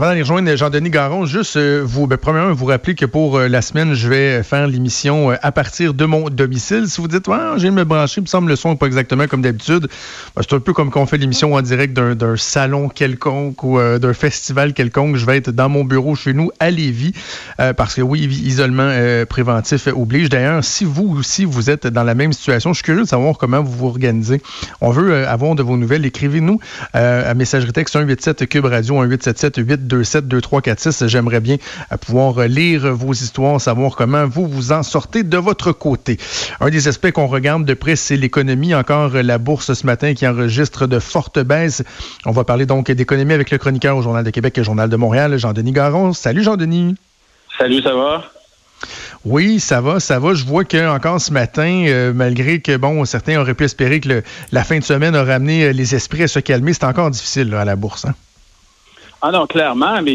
Avant d'aller rejoindre Jean-Denis Garon, juste euh, vous, ben, premièrement, vous rappeler que pour euh, la semaine, je vais faire l'émission euh, à partir de mon domicile. Si vous dites, ouais, j'ai me brancher, il me semble le son pas exactement comme d'habitude. Ben, c'est un peu comme quand on fait l'émission en direct d'un salon quelconque ou d'un festival quelconque. Je vais être dans mon bureau chez nous à Lévis parce que oui, isolement préventif oblige. D'ailleurs, si vous aussi vous êtes dans la même situation, je suis curieux de savoir comment vous vous organisez. On veut avoir de vos nouvelles. Écrivez-nous à messagerie texte 187 Cube Radio 1877 8 27 2346. J'aimerais bien euh, pouvoir lire vos histoires, savoir comment vous vous en sortez de votre côté. Un des aspects qu'on regarde de près, c'est l'économie. Encore la bourse ce matin qui enregistre de fortes baisses. On va parler donc d'économie avec le chroniqueur au Journal de Québec et Journal de Montréal, Jean-Denis Garon. Salut Jean-Denis. Salut, ça va? Oui, ça va, ça va. Je vois que encore ce matin, euh, malgré que bon, certains auraient pu espérer que la fin de semaine aurait amené euh, les esprits à se calmer, c'est encore difficile à la bourse. Hein? Ah non, clairement, mais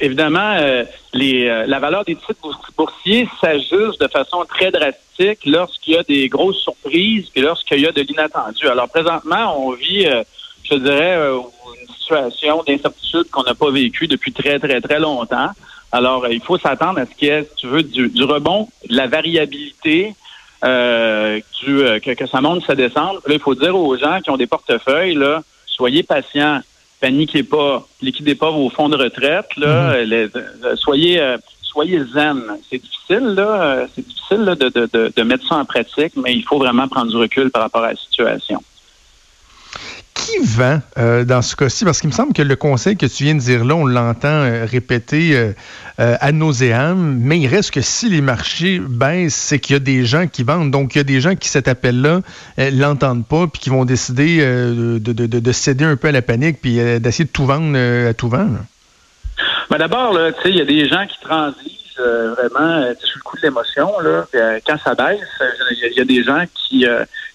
évidemment, euh, les, euh, la valeur des titres boursiers s'ajuste de façon très drastique lorsqu'il y a des grosses surprises et lorsqu'il y a de l'inattendu. Alors présentement, on vit, euh, je dirais, une situation d'incertitude qu'on n'a pas vécue depuis très, très, très longtemps. Alors, il faut s'attendre à ce qu'il y ait, si tu veux, du, rebond, de la variabilité, du, que, que ça monte, ça descende. Là, il faut dire aux gens qui ont des portefeuilles, là, soyez patients paniquez pas, liquidez pas vos fonds de retraite, là, mhm. euh, soyez euh, soyez zen. C'est difficile, là, euh, c'est difficile de, de, de, mettre ça en pratique, mais il faut vraiment prendre du recul par rapport à la situation qui vend euh, dans ce cas-ci? Parce qu'il me semble que le conseil que tu viens de dire là, on l'entend euh, répéter euh, à nauséam, mais il reste que si les marchés baissent, c'est qu'il y a des gens qui vendent. Donc, il y a des gens qui, cet appel-là, l'entendent pas, puis qui vont décider de, de, céder un peu à la panique, puis d'essayer de tout vendre à tout vent. Ben D'abord, il y a des gens qui transigent vraiment sur le coup de l'émotion. quand ça baisse, il y, a des gens qui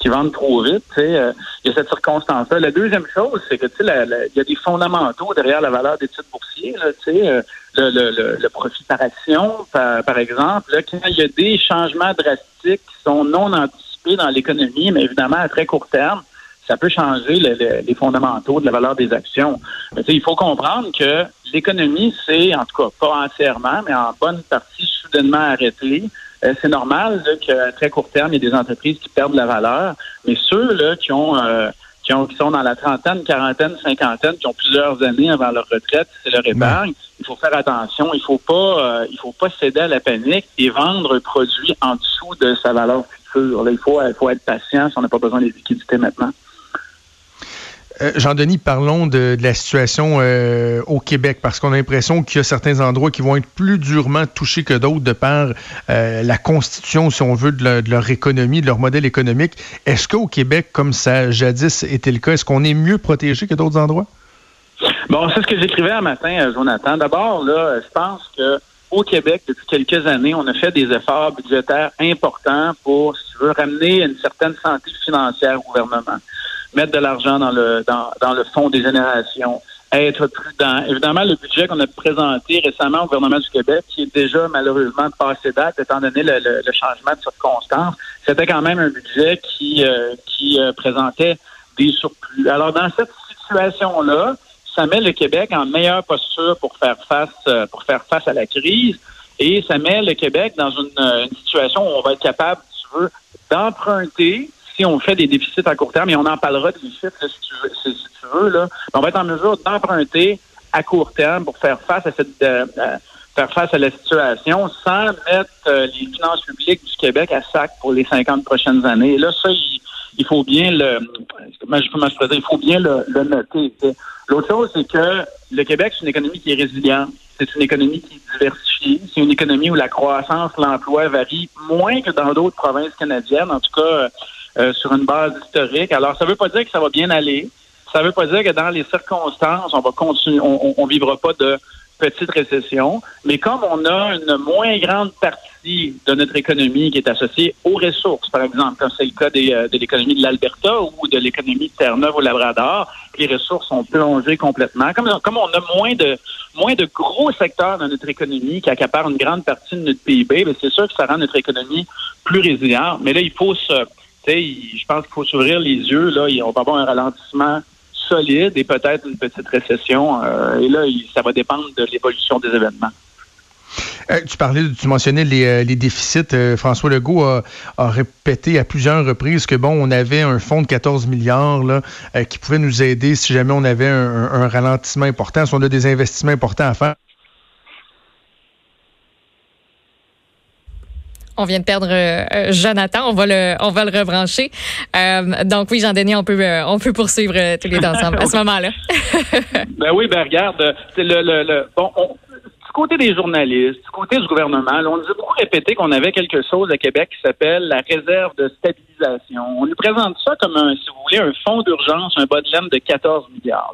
qui vendent trop vite. Euh, il y a cette circonstance-là. La deuxième chose, c'est que il y a des fondamentaux derrière la valeur des titres boursiers. Là, euh, le, le, le, profit par action, par, exemple. Là, quand il y a des changements drastiques qui sont non anticipés dans l'économie, mais évidemment à très court terme, ça peut changer les fondamentaux de la valeur des actions. Mais, il faut comprendre que l'économie, c'est, en tout cas, pas entièrement, mais en bonne partie soudainement arrêtée. Euh, c'est normal qu'à très court terme, il y a des entreprises qui perdent la valeur, mais ceux là, qui ont euh, qui, ont, qui sont dans la trentaine, quarantaine, cinquantaine, qui ont plusieurs années avant leur retraite, c'est leur épargne. Il faut faire attention. Il faut pas, euh, il faut pas céder à la panique et vendre un produit en dessous de sa valeur future. Là, il faut, il faut être patient si on n'a pas besoin de liquidités maintenant. Euh, Jean-Denis, parlons de, la situation euh, au Québec, parce qu'on a l'impression qu'il y a certains endroits qui vont être plus durement touchés que d'autres de par euh, la constitution, si on veut, de, leur économie, de leur modèle économique. Est-ce qu'au Québec, comme ça jadis était le cas, est-ce qu'on est mieux protégé que d'autres endroits? Bon, c'est ce que j'écrivais un matin, Jonathan. D'abord, là, je pense que au Québec, depuis quelques années, on a fait des efforts budgétaires importants pour, si tu veux, ramener une certaine santé financière au gouvernement mettre de l'argent dans le dans, dans le fonds des générations, être prudent. Évidemment, le budget qu'on a présenté récemment au gouvernement du Québec, qui est déjà malheureusement passé date, étant donné le, le, changement de circonstances, c'était quand même un budget qui euh, qui euh, présentait des surplus. Alors, dans cette situation-là, ça met le Québec en meilleure posture pour faire face euh, pour faire face à la crise et ça met le Québec dans une, une situation où on va être capable, si tu veux, d'emprunter on fait des déficits à court terme, et on en parlera des chiffres si, tu veux, on va être en mesure d'emprunter à court terme pour faire face à cette euh, euh, faire face à la situation sans mettre euh, les finances publiques du Québec à sac pour les 50 prochaines années. Et là, ça, il, faut bien le comment je, dire, il faut bien le, noter. L'autre chose, c'est que le Québec, c'est une économie qui est résiliente. C'est une économie qui est diversifiée. C'est une économie où la croissance, l'emploi varie moins que dans d'autres provinces canadiennes. En tout cas, euh, sur une base historique. Alors, ça ne veut pas dire que ça va bien aller. Ça ne veut pas dire que dans les circonstances, on va continuer, on, on, vivra pas de petite récession, mais comme on a une moins grande partie de notre économie qui est associée aux ressources, par exemple, comme c'est le cas euh, de l'économie de l'Alberta ou de l'économie de Terre-Neuve au Labrador, les ressources sont plongées complètement. Comme, comme on a moins de moins de gros secteurs dans notre économie qui accaparent une grande partie de notre PIB, c'est sûr que ça rend notre économie plus résiliente. Mais là, il faut se, je pense qu'il faut s'ouvrir les yeux. Là, on va avoir un ralentissement solide et peut-être une petite récession. Euh, et là, ça va dépendre de l'évolution des événements. Euh, tu parlais, tu mentionnais les, euh, déficits. François Legault a, répété à plusieurs reprises que bon, on avait un fonds de 14 milliards là, qui pouvait nous aider si jamais on avait un ralentissement important, si on a des investissements importants à faire. On vient de perdre euh, Jonathan. On va le, on va le rebrancher. Euh, donc oui, Jean-Denis, on peut, euh, on peut poursuivre tous les deux ensemble à ce moment-là. ben oui, ben regarde, le, le, le bon, du côté des journalistes, du côté du gouvernement, on nous a beaucoup répété qu'on avait quelque chose à Québec qui s'appelle la réserve de stabilisation. On nous présente ça comme un, si vous voulez, un fonds d'urgence, un bas de laine de 14 milliards.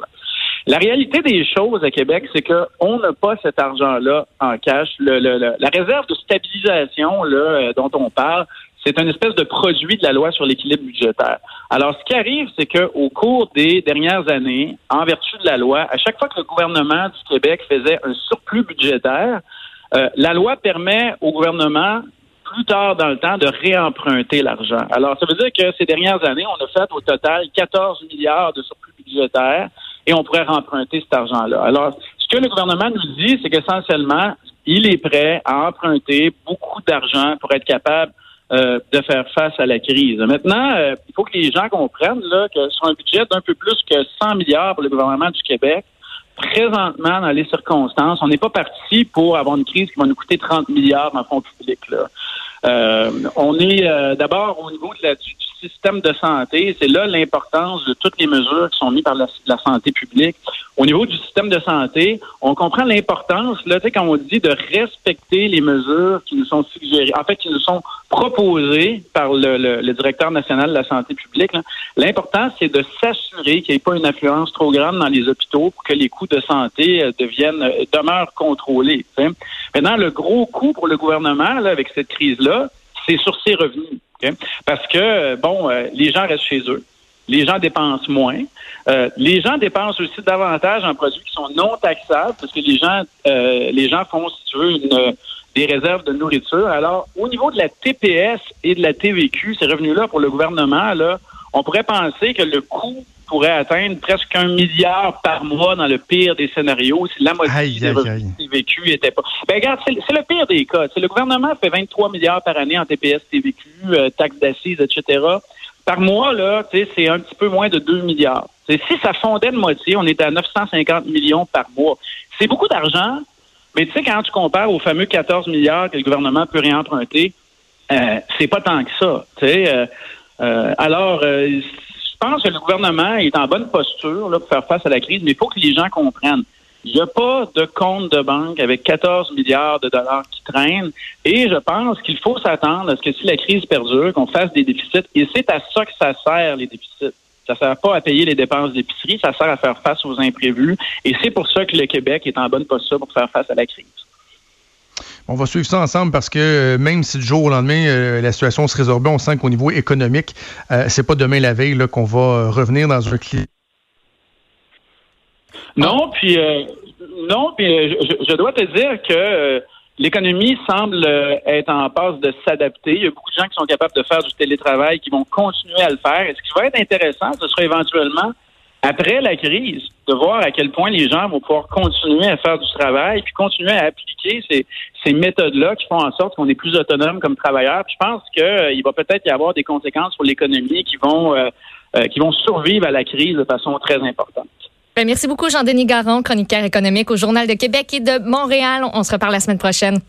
La réalité des choses à Québec, c'est qu'on n'a pas cet argent-là en cash. la réserve de stabilisation là, euh, dont on parle, c'est une espèce de produit de la loi sur l'équilibre budgétaire. Alors, ce qui arrive, c'est qu'au cours des dernières années, en vertu de la loi, à chaque fois que le gouvernement du Québec faisait un surplus budgétaire, euh, la loi permet au gouvernement plus tard dans le temps de réemprunter l'argent. Alors, ça veut dire que ces dernières années, on a fait au total 14 milliards de surplus budgétaire et on pourrait remprunter cet argent-là. Alors, ce que le gouvernement nous dit, c'est qu'essentiellement, il est prêt à emprunter beaucoup d'argent pour être capable euh, de faire face à la crise. Maintenant, euh, il faut que les gens comprennent là, que sur un budget d'un peu plus que 100 milliards pour le gouvernement du Québec, présentement, dans les circonstances, on n'est pas parti pour avoir une crise qui va nous coûter 30 milliards le fonds public. Là. Euh, on est d'abord au niveau de la, système de santé, c'est là l'importance de toutes les mesures qui sont mises par la, santé publique. Au niveau du système de santé, on comprend l'importance, là, tu sais, quand on dit de respecter les mesures qui nous sont suggérées, en fait, qui nous sont proposées par le, directeur national de la santé publique. L'important, c'est de s'assurer qu'il n'y ait pas une influence trop grande dans les hôpitaux pour que les coûts de santé euh, deviennent, euh, demeurent contrôlés. Maintenant, le gros coût pour le gouvernement, là, avec cette crise-là, c'est sur ses revenus. Parce que, bon, euh, les gens restent chez eux. Les gens dépensent moins. Euh, les gens dépensent aussi davantage en produits qui sont non taxables parce que les gens, euh, les gens font, si tu veux, des réserves de nourriture. Alors, au niveau de la TPS et de la TVQ, ces revenus-là pour le gouvernement, on pourrait penser que le coût pourrait atteindre presque un milliard par mois dans le pire des scénarios si la moitié des revenus TVQ était pas. Ben regarde, c'est le pire des cas. le gouvernement fait 23 milliards par année en TPS, TVQ, euh, taxes d'assises, etc. Par mois, là, c'est un petit peu moins de 2 milliards. si ça fondait de moitié, on était à 950 millions par mois. C'est beaucoup d'argent, mais tu sais, quand tu compares aux fameux 14 milliards que le gouvernement peut réemprunter, euh, c'est pas tant que ça. Euh, euh, alors, euh, je pense que le gouvernement est en bonne posture là, pour faire face à la crise, mais il faut que les gens comprennent. Il n'y a pas de compte de banque avec 14 milliards de dollars qui traînent. Et je pense qu'il faut s'attendre à ce que si la crise perdure, qu'on fasse des déficits. Et c'est à ça que ça sert, les déficits. Ça ne sert pas à payer les dépenses d'épicerie, ça sert à faire face aux imprévus. Et c'est pour ça que le Québec est en bonne posture pour faire face à la crise. On va suivre ça ensemble parce que euh, même si du jour au lendemain, euh, la situation se résorbe, on sent qu'au niveau économique, euh, c'est pas demain la veille qu'on va revenir dans un climat. Non, puis non, puis je, dois te dire que l'économie semble être en passe de s'adapter. Il y a beaucoup de gens qui sont capables de faire du télétravail, qui vont continuer à le faire. Et ce qui va être intéressant, ce sera éventuellement après la crise, de voir à quel point les gens vont pouvoir continuer à faire du travail, puis continuer à appliquer ces, ces méthodes-là qui font en sorte qu'on est plus autonome comme travailleur. je pense qu'il euh, va peut-être y avoir des conséquences pour l'économie qui vont euh, euh, qui vont survivre à la crise de façon très importante. Ben, merci beaucoup, Jean-Denis Garon, chroniqueur économique au Journal de Québec et de Montréal. On se reparle la semaine prochaine.